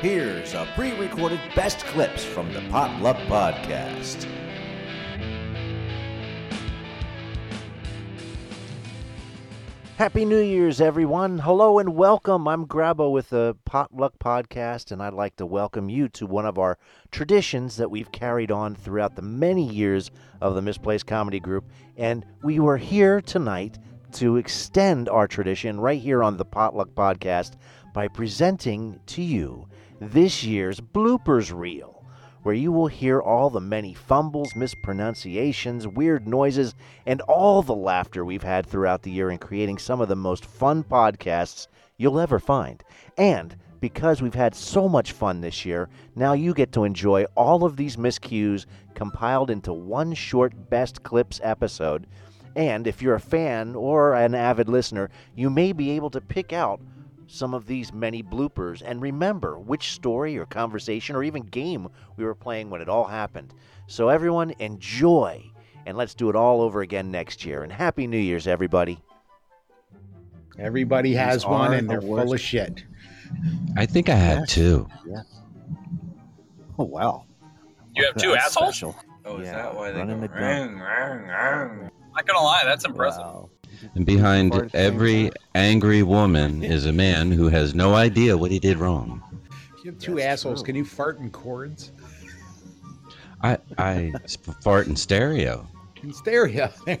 Here's a pre recorded best clips from the Potluck Podcast. Happy New Year's, everyone. Hello and welcome. I'm Grabo with the Potluck Podcast, and I'd like to welcome you to one of our traditions that we've carried on throughout the many years of the Misplaced Comedy Group. And we were here tonight to extend our tradition right here on the Potluck Podcast by presenting to you this year's bloopers reel where you will hear all the many fumbles, mispronunciations, weird noises, and all the laughter we've had throughout the year in creating some of the most fun podcasts you'll ever find. And because we've had so much fun this year, now you get to enjoy all of these miscues compiled into one short best clips episode. And if you're a fan or an avid listener, you may be able to pick out some of these many bloopers and remember which story or conversation or even game we were playing when it all happened. So, everyone, enjoy, and let's do it all over again next year. And Happy New Year's, everybody. Everybody has one, and they're full of shit. I think I had two. Yeah. Oh, wow. You have two assholes? special. Oh, is Yeah, that why they running go the gun. ring, ring, ring? Not gonna lie, that's impressive. Wow. And behind Fart at the same every angry woman is a man who has no idea what he did wrong. You have two That's assholes. true. Can you fart in chords? I I fart in stereo. In stereo.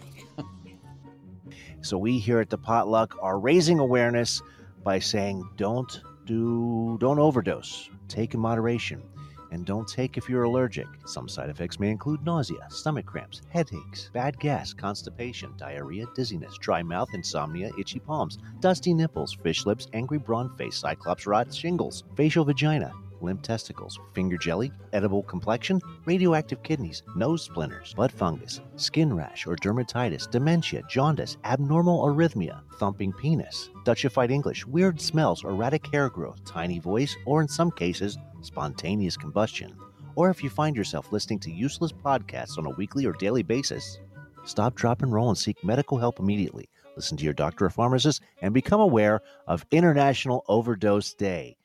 So we here at the Potluck are raising awareness by saying don't do don't overdose. Take in moderation. And don't take if you're allergic. Some side effects may include nausea, stomach cramps, headaches, bad gas, constipation, diarrhea, dizziness, dry mouth, insomnia, itchy palms, dusty nipples, fish lips, angry brawn face, cyclops rot, shingles, facial vagina, limp testicles, finger jelly, edible complexion, radioactive kidneys, nose splinters, blood fungus, skin rash or dermatitis, dementia, jaundice, abnormal arrhythmia, thumping penis, Dutchified English, weird smells, erratic hair growth, tiny voice, or in some cases, spontaneous combustion. Or if you find yourself listening to useless podcasts on a weekly or daily basis, stop, drop, and roll and seek medical help immediately. Listen to your doctor or pharmacist and become aware of International Overdose Day.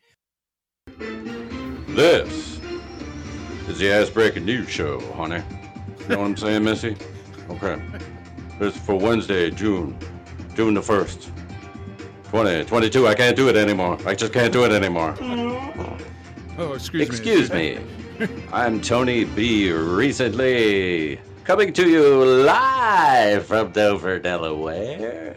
This is the Ass Breaking News Show, honey. You know what I'm saying, Missy? Okay. This is for Wednesday, June, June the 1st. 2022. I can't do it anymore. I just can't do it anymore. Oh, excuse, Excuse me. I'm Tony B. Recently coming to you live from Dover, Delaware.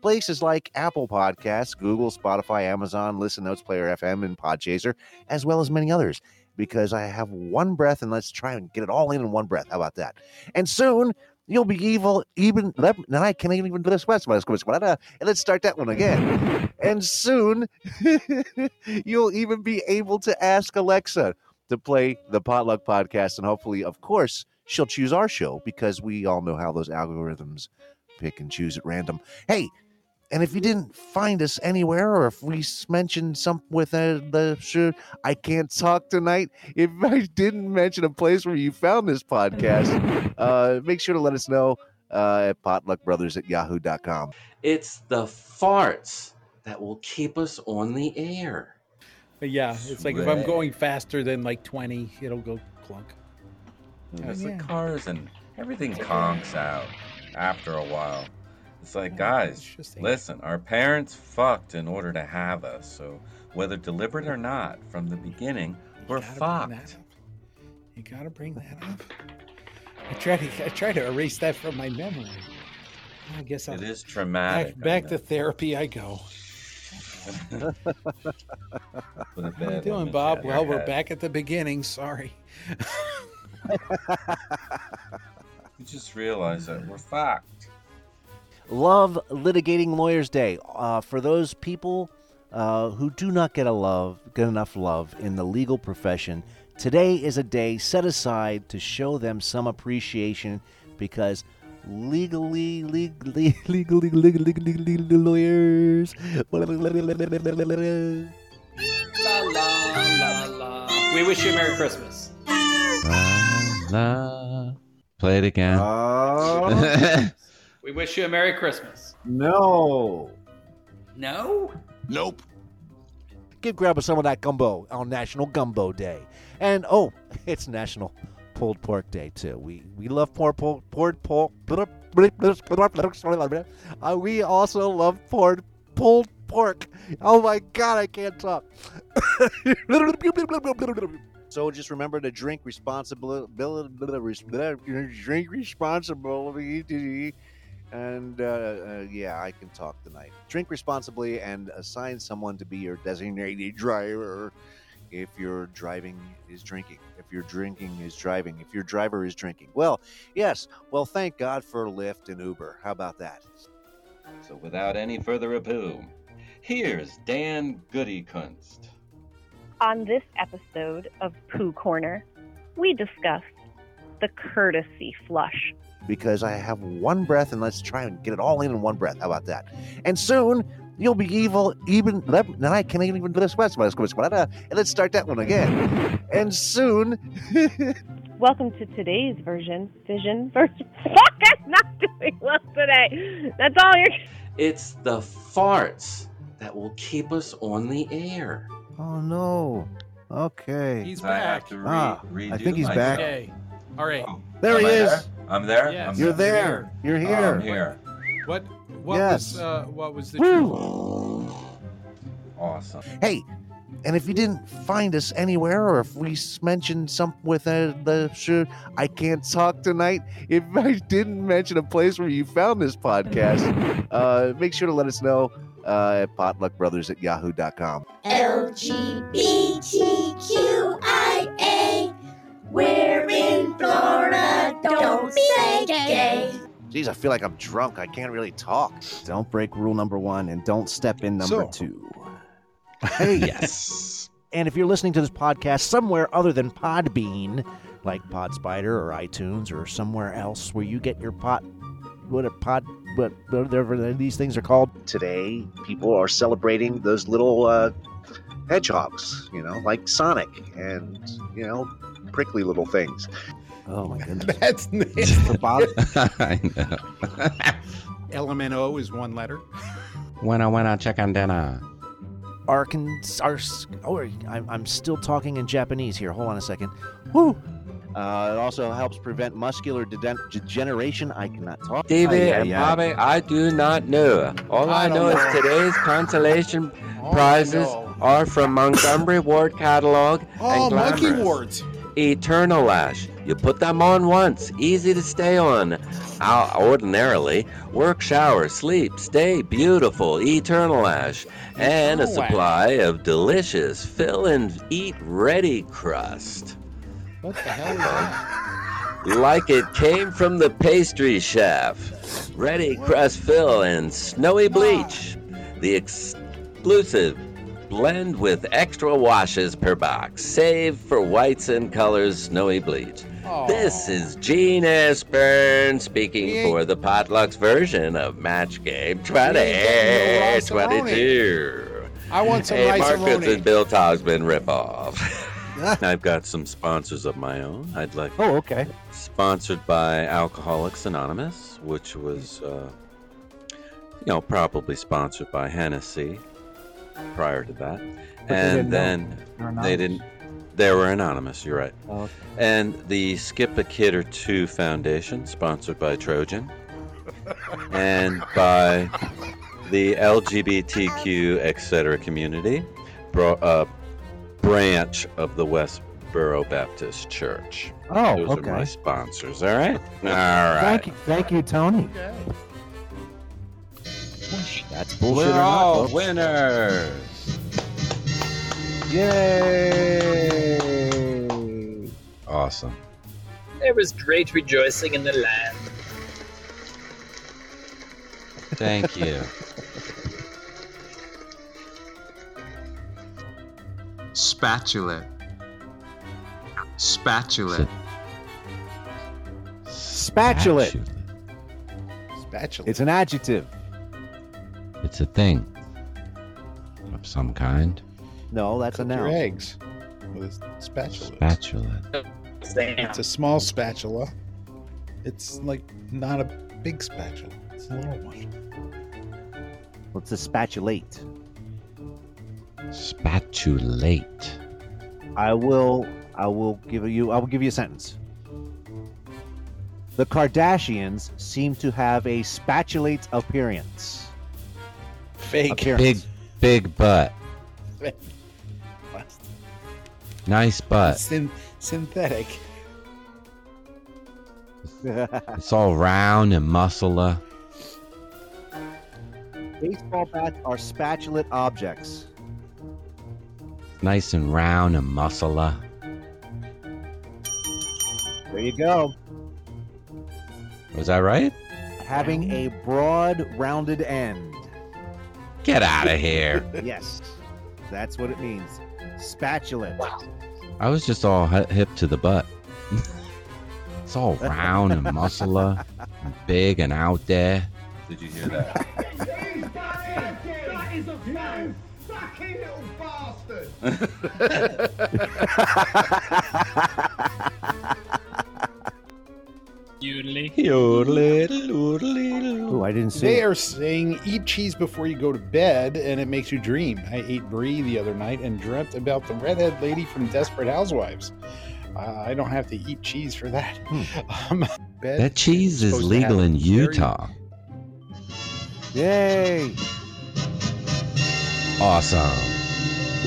Places like Apple Podcasts, Google, Spotify, Amazon, Listen Notes, Player FM, and Podchaser, as well as many others. Because I have one breath, and let's try and get it all in in one breath. How about that? And soon you'll be evil, even. Now I can't even do this. And let's start that one again. And soon you'll even be able to ask Alexa to play the Potluck Podcast, and hopefully, of course, she'll choose our show because we all know how those algorithms pick and choose at random. Hey, and if you didn't find us anywhere, or if we mentioned something with uh, the show, I can't talk tonight. If I didn't mention a place where you found this podcast, uh, make sure to let us know uh, at potluckbrothers at yahoo.com. It's the farts that will keep us on the air. But yeah, it's like if I'm going faster than like 20, it'll go clunk. Because yeah. the cars and everything conks out after a while. It's like, guys, listen, our parents fucked in order to have us. So whether deliberate or not, from the beginning, we're Gotta bring that fucked. You gotta bring that up. I try to I try to erase that from my memory. I guess I'll It is traumatic. back, back to therapy I go. How you doing, Bob? Well, we're head. back at the beginning. Sorry. You just realize that we're fucked. Love Litigating Lawyers Day. Uh, for those people uh, who do not get a love, get enough love in the legal profession, today is a day set aside to show them some appreciation because legally, legally, legally, legally, legally, legally lawyers. La la la la. We wish you a Merry Christmas. La, la. Play it again. Oh We wish you a Merry Christmas. no! No? Nope. give grandpa some of that gumbo on National Gumbo Day. And oh, it's National Pulled Pork Day too. We we love pork pork pork pork. Uh, we also love pork pulled pork. Oh my god, I can't talk. so just remember to drink responsibly. Drink responsibly. And uh, uh, yeah, I can talk tonight. Drink responsibly and assign someone to be your designated driver if your driving is drinking, if your drinking is driving, if your driver is drinking. Well, yes. Well, thank God for Lyft and Uber. How about that? So without any further ado, here's Dan Goodykunst. On this episode of Poo Corner, we discussed the courtesy flush. Because I have one breath and let's try and get it all in in one breath. How about that? And soon you'll be evil even now I can't even do this and let's start that one again. And soon Welcome to today's version. Vision version. Fuck, I'm not doing well today. That's all you're. It's the farts that will keep us on the air. Oh no. Okay. He's I have back. to re- Ah, redo I think he's my- back. Okay. All right. Oh, There am he I is. there? I'm there. Yes. I'm You're there. there. You're Oh, here. I'm here. What? What Yes. was? Uh, what was the Woo. truth? Awesome. Hey, and if you didn't find us anywhere, or if we mentioned some with uh, the should I can't talk tonight, if I didn't mention a place where you found this podcast, uh, make sure to let us know uh, at potluckbrothers at yahoo.com. LGBTQIA. We're in Florida, don't say gay. Geez, I feel like I'm drunk. I can't really talk. Don't break rule number one and don't step in number So- two. Hey, Yes. And if you're listening to this podcast somewhere other than Podbean, like Podspider or iTunes or somewhere else where you get your pot, what a pod, what whatever these things are called. Today, people are celebrating those little uh, hedgehogs, you know, like Sonic and you know, prickly little things. Oh my goodness! That's nasty. For Bob, I know. LMNO is one letter. when I went out checking dinner. Arkansas. Oh, I'm, I'm still talking in Japanese here. Hold on a second. Woo. Uh, it also helps prevent muscular de- degeneration. I cannot talk. David Ay, ay, and ay. Bobby, I do not know. All I, I know, don't is today's consolation Oh, prizes are from Montgomery Ward catalog Oh, and monkey Glamorous. wards. Eternal Lash. You put them on once, easy to stay on. Uh, ordinarily, work, shower, sleep, stay beautiful. Eternal Lash. And a supply of delicious fill and eat ready crust. What the hell is that? Like it came from the pastry chef. Ready crust fill and snowy bleach. The exclusive blend with extra washes per box. Save for whites and colors snowy bleach. This is Gene Aspern speaking He for the Potlucks version of Match Game getting no 2022. I want some Hey, rice Marcus and Bill Togsman ripoff. I've got some sponsors of my own. I'd like Oh, okay. sponsored by Alcoholics Anonymous, which was, uh, you know, probably sponsored by Hennessy prior to that. they and then They're they anonymous. didn't, they were anonymous, you're right. Oh, okay. And the Skip a Kid or Two Foundation, sponsored by Trojan, and by the LGBTQ etc. community, bro- uh, branch of the Westboro Baptist Church. Oh, Those are my sponsors. All right. All right. Thank you, thank you, Tony. That's bullshit We're or not, all folks. winners. Yay! Awesome. There was great rejoicing in the land. Thank you. Spatula. Spatula. Spatula. Spatula. It's an adjective. It's a thing of some kind. No, that's a Cook your noun. eggs with a spatula. Spatula. It's a small spatula. It's like not a big spatula. It's a little one. What's a spatulate? Spatulate. I will. I will give you. I will give you a sentence. The Kardashians seem to have a spatulate appearance. Fake. Appearance. Big, big butt. Nice butt. Syn- synthetic. It's all round and muscular. Baseball bats are spatulate objects. Nice and round and muscular. There you go. Was that right? Having a broad, rounded end. Get out of here. yes, that's what it means. Spatulate. I was just all hip to the butt. it's all round and muscular, and big and out there. Did you hear that? That is a fat, fucking little bastard. Ooh, I didn't see They it. are saying eat cheese before you go to bed and it makes you dream. I ate brie the other night and dreamt about the redhead lady from Desperate Housewives. Uh, I don't have to eat cheese for that. Um, bed That cheese is legal have in very- Utah. Yay! Awesome.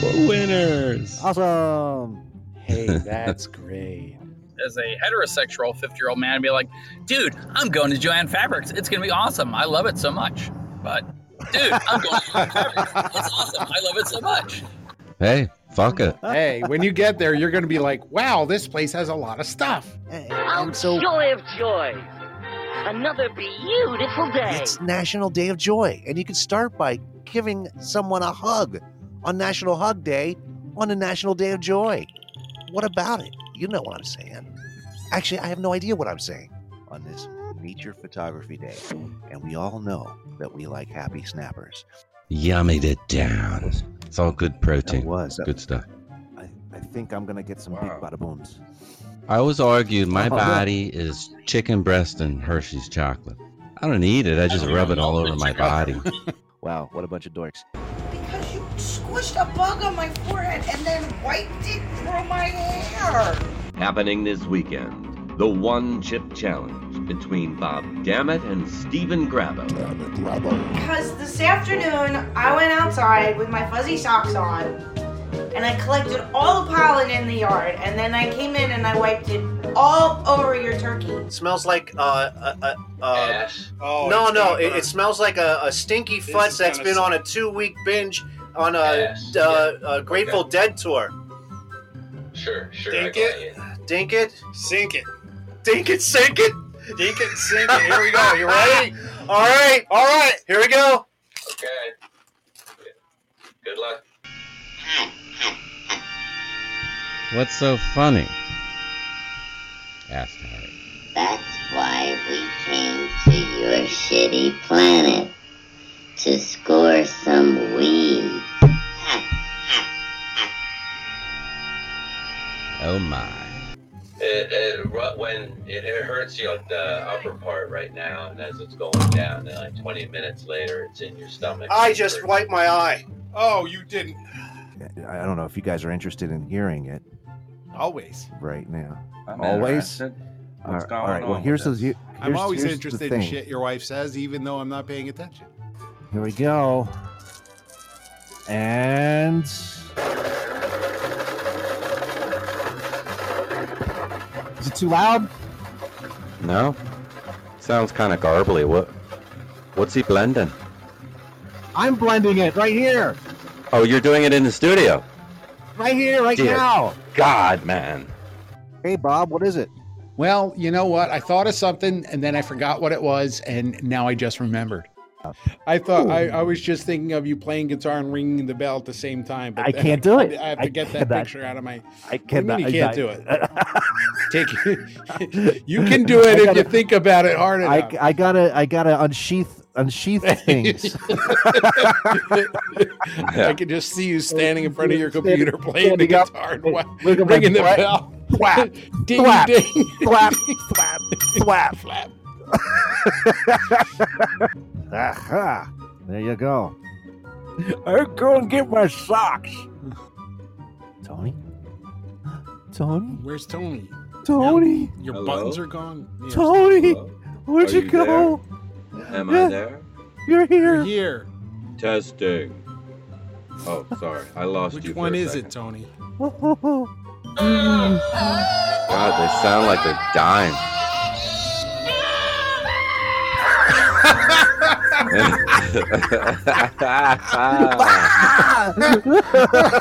We're winners. Awesome. Hey, that's great. As a heterosexual 50 year old man, I'd be like, dude, I'm going to Jo-Ann Fabrics. It's going to be awesome. I love it so much. But, dude, I'm going to Jo-Ann Fabrics. It's awesome. I love it so much. Hey, fuck it. hey, when you get there, you're going to be like, wow, this place has a lot of stuff. Oh, joy of joy. Another beautiful day. It's National Day of Joy, and you can start by giving someone a hug on National Hug Day on the National Day of Joy. What about it? You know what I'm saying. Actually, I have no idea what I'm saying on this Nature Photography Day, and we all know that we like happy snappers. Yummied it down. It's all good protein. That was good stuff. I, I think I'm gonna get some big bada booms. I always argued my Oh, no. body is chicken breast and Hershey's chocolate. I don't eat it. I just rub it all over my body. Wow, what a bunch of dorks. Because you squished a bug on my forehead and then wiped it through my hair. Happening this weekend, the One Chip Challenge between Bob Dammit and Stephen Grabo. Because this afternoon I went outside with my fuzzy socks on and I collected all the pollen in the yard and then I came in and I wiped it all over your turkey. smells like uh, uh, uh, uh Oh, no, it's no, gonna it, burn. it smells like a, a stinky This futz is that's gonna been suck. on a two-week binge on a, Yes, uh, a Grateful Dead tour. Sure, sure. Dink it, you. dink it, sink it, dink it, sink it, dink it, sink it. Here we go. You ready? all right, all right. Here we go. Okay. Good luck. What's so funny? asked Harry. That's why we came to your shitty planet to score some weed. Oh my. It, it when it, it hurts you at the upper part right now, and as it's going down, and like 20 minutes later, it's in your stomach. I just wiped my eye. Oh, you didn't. I I don't know if you guys are interested in hearing it Always. right now. I'm Always. interested. What's going all right. Well, on here's the. Here's, I'm always here's interested in shit your wife says, even though I'm not paying attention. Here we go. And it too loud? No? Sounds kind of garbly. What? What's he blending? I'm blending it right here, Oh, you're doing it in the studio. right here, right Dear now. God, man. Hey, Bob, what is it? Well, you know what? I thought of something and then I forgot what it was, and now I just remembered. I thought I, I was just thinking of you playing guitar and ringing the bell at the same time. But I can't do it. I have to I get that picture out of my. I do you mean cannot. You can't I- do it. Take you can do it if gotta- you think about it hard enough. I gotta I gotta unsheath unsheath things. I can just see you standing in front of your computer playing the guitar and wa- look at my ringing the bell. thwap, ding ding. thwap, thwap. Flap. Aha! There you go. I go and get my socks. Tony? Tony? Where's Tony? Tony? Your Hello? buttons are gone. Yes. Tony? Hello? Where'd Are you, you go? Am Yeah. I there? You're here. You're here. Testing. Oh, sorry. I lost Which you. for one a is second. it, Tony? God, they sound like they're dying.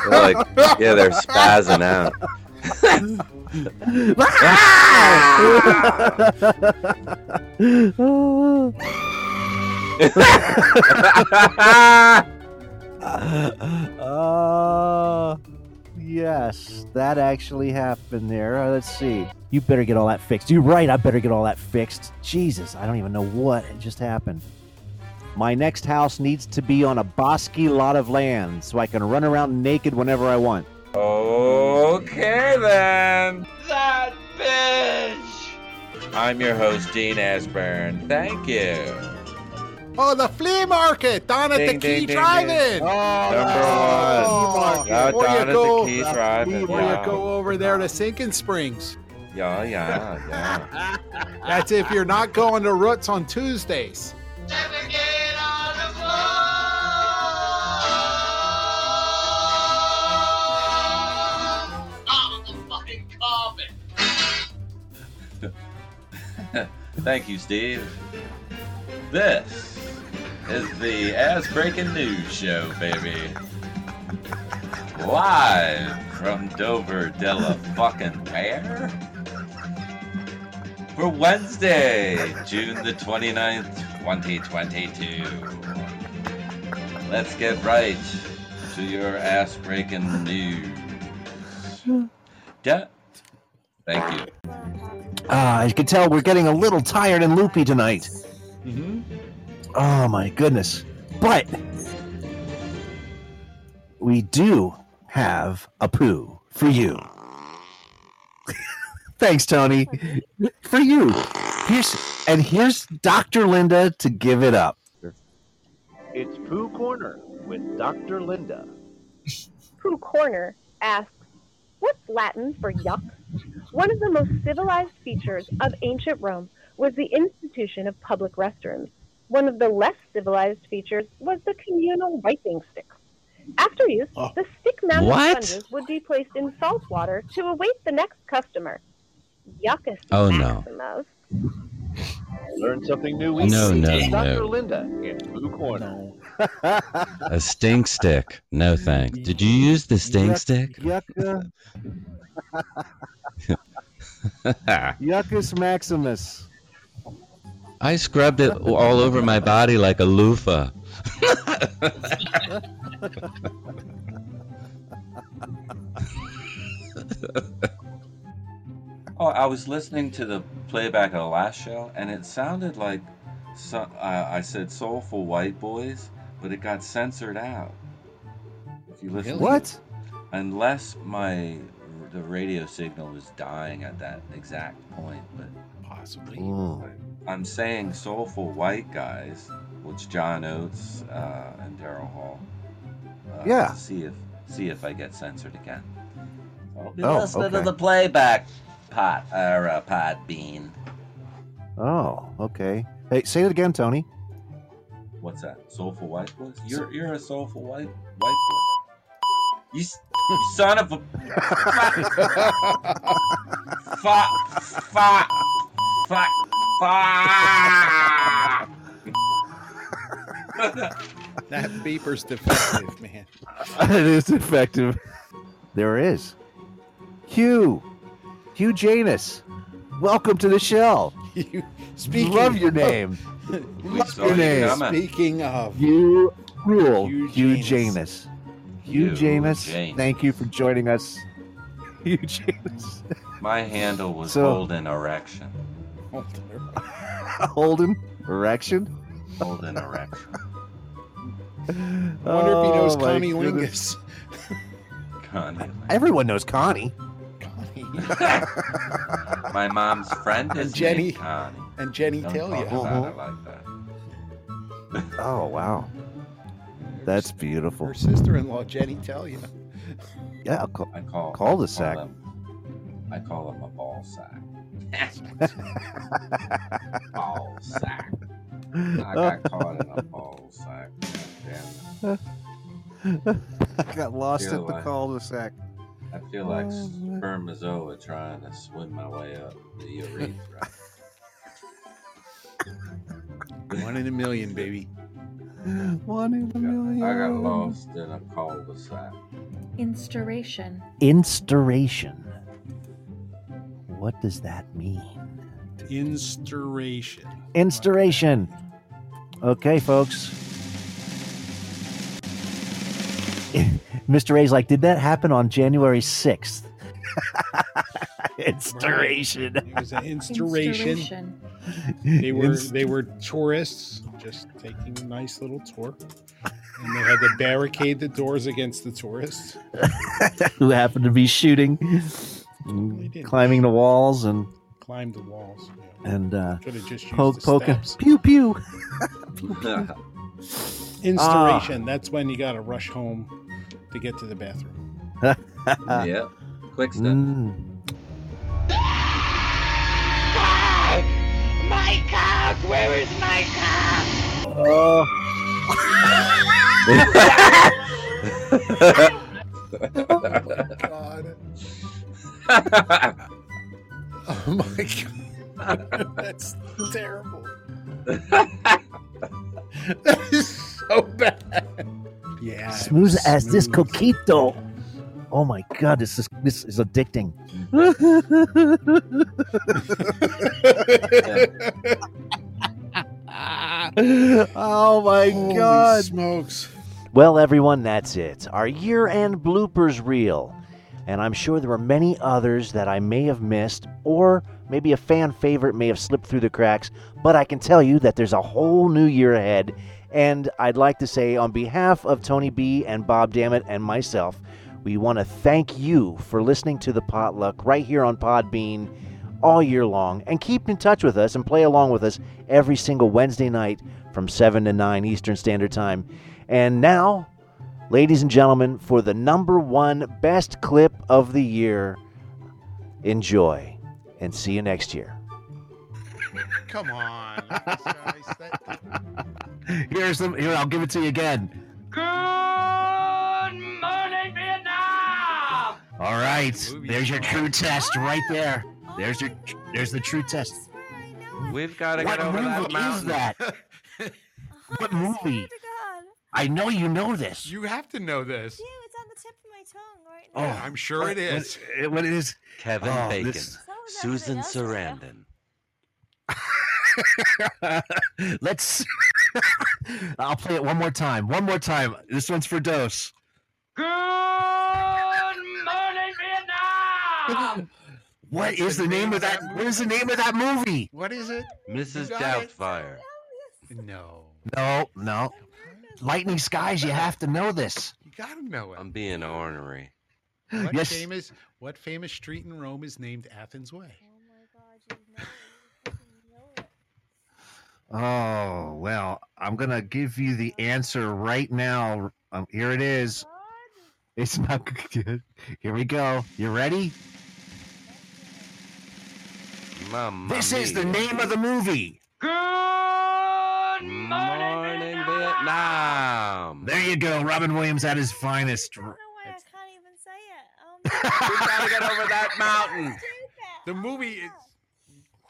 Like, yeah, they're spazzing out. uh, yes, that actually happened there. Uh, let's see. You better get all that fixed. You're right. I better get all that fixed. Jesus, I don't even know what just happened. My next house needs to be on a bosky lot of land so I can run around naked whenever I want. Okay then. That bitch. I'm your host, Dean Asburn. Thank you. Oh, the flea market down at Ding, the ding, Key ding, ding. Oh, Drive-In. Number Oh, one. Yeah, Or down you at the go, Keys uh, Drive-In, or yeah. you go over there to Sinking Springs. Yeah, yeah, yeah. That's if you're not going to Roots on Tuesdays. Thank you, Steve. This is the Ass Breaking News Show, baby. Live from Dover de la fucking Bear. For Wednesday, June the 29th, 2022. Let's get right to your ass breaking news. Duh. Thank you. Ah, as you can tell, we're getting a little tired and loopy tonight. Mm-hmm. Oh my goodness. But we do have a poo for you. Thanks, Tony. For you. Here's and here's Dr. Linda to give it up. It's Poo Corner with Dr. Linda. Poo Corner asks, What's Latin for yuck? One of the most civilized features of ancient Rome was the institution of public restrooms. One of the less civilized features was the communal wiping sticks. After use, oh. the stick mounted sponges would be placed in salt water to await the next customer. Yuckus Oh, no. Maximus. Learn something new weekly. No, no, It's Dr. no. Linda in Poo Corner. A stink stick. No thanks. Did you use the stink Yuck- stick? Yucca, Yuccus Maximus. I scrubbed it all over my body like a loofah. Oh, I was listening to the playback of the last show, and it sounded like so, uh, I said "soulful white boys," but it got censored out. If you listen, to What? unless my the radio signal was dying at that exact point, but possibly. I'm saying "soulful white guys," which John Oates uh, and Daryl Hall. Uh, Yeah. See if see if I get censored again. I'll be Oh, listening to okay. the playback pot or uh, pod bean. Oh, okay. Hey, say it again, Tony. What's that? Soulful white boys? You're you're a soulful white white boy. You, you son of a fuck fuck fuck fuck. That beeper's defective, man. it is effective. There is. Hugh. Hugh Janus. Welcome to the show. Speaking Love your of- name. We Love your name. Speaking of, You rule. Hugh Hugh Janus. Janus. Hugh Hugh Janus. Janus. Thank you for joining us. You, Janus. My handle was So- Holden Erection. Holden. Erection. Holden Erection. I wonder if he knows Oh, Connie goodness. Wingus. Connie. Everyone knows Connie. Connie. My mom's friend is And Jenny- Connie. And Jenny Don't Talia. talk about Uh-huh. it like that. Oh wow. That's beautiful. Her sister-in-law, Jenny tell you. Yeah, I'll call, I call cul-de-sac. I call them, I call them a ball sack. ball sack. I got caught in a ball sack. Damn. I got lost Feel at the like- cul-de-sac. I feel like oh, spermazoa trying to swim my way up the urethra. One in a million, baby. One in a million. I got lost in a cul-de-sac. Inspiration. Instaration. What does that mean? Inspiration. Instaration. Okay, folks. Mr. A's like, did that happen on January 6th? Instaration. It was an inspiration. Inspiration. They were Inst- they were tourists just taking a nice little tour, and they had to barricade the doors against the tourists. Who happened to be shooting, climbing the walls, and Climbed the walls. and uh, Could have just used poke, the poking, steps. pew pew. Inspiration. That's when you got to rush home to get to the bathroom. yeah, Quick step. Mm. My cock! Where is my cock? Oh. oh my God. oh my god. That's terrible. that is so bad. Yeah. it smooth was as this coquito. Oh my god, this is this is addicting. oh my Holy god. smokes. Well, everyone, that's it. Our year end bloopers reel. And I'm sure there are many others that I may have missed, or maybe a fan favorite may have slipped through the cracks. But I can tell you that there's a whole new year ahead. And I'd like to say, on behalf of Tony B and Bob Dammit and myself, we want to thank you for listening to the potluck right here on Podbean all year long. And keep in touch with us and play along with us every single Wednesday night from 7 to 9 Eastern Standard Time. And now, ladies and gentlemen, for the number one best clip of the year, enjoy and see you next year. Come on. Here's the here, I'll give it to you again. All right, there's your true test right there. There's your there's the true test. We've got to What get over that movie is that? What movie? I know you know this. you have to know this. It's on the tip of my tongue right Oh. I'm sure it what- is. What, what it is? Kevin Oh, Bacon, this- Susan Sarandon. Let's. I'll play it one more time. One more time. This one's for Dose. Good morning, Vietnam! What is the name of that? What is the name of that movie? What is it? Mrs. You it? Doubtfire. No. No, no. Lightning Skies. You have to know this. You got to know it. I'm being ornery. What Yes. famous what famous street in Rome is named Athens Way? Oh well, I'm gonna give you the answer right now. Um, here it is. It's not good. Here we go. You ready? Mamma This is the name of the movie. Good Morning, Vietnam. There you go. Robin Williams at his finest. I can't even say it. Oh We've got to get over that mountain. The movie oh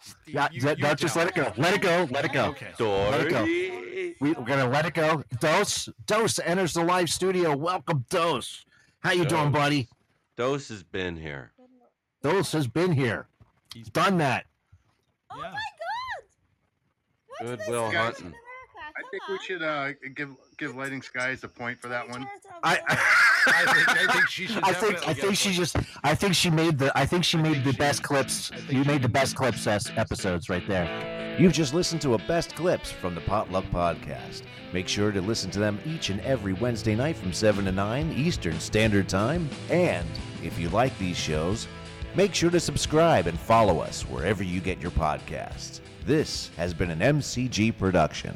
is Yeah, you- that- you no, just let it go. Let it go. Let it go. Okay. Let it go. We, we're gonna let it go. Dose. Dose enters the live studio. Welcome, Dose. How you doing, buddy? Dose has been here. Dose has been here. He's done that. Oh my god! Good Will Guys, Hunting. I think we should uh, give give Lighting Skies a point for that one. I, I think, I think she should I think I think she point. just I think she made the I think she made the best clips. You made the best clips es- episodes right there. You've just listened to a best clips from the Potluck Podcast. Make sure to listen to them each and every Wednesday night from 7 to 9 Eastern Standard Time. And if you like these shows, make sure to subscribe and follow us wherever you get your podcasts. This has been an MCG production.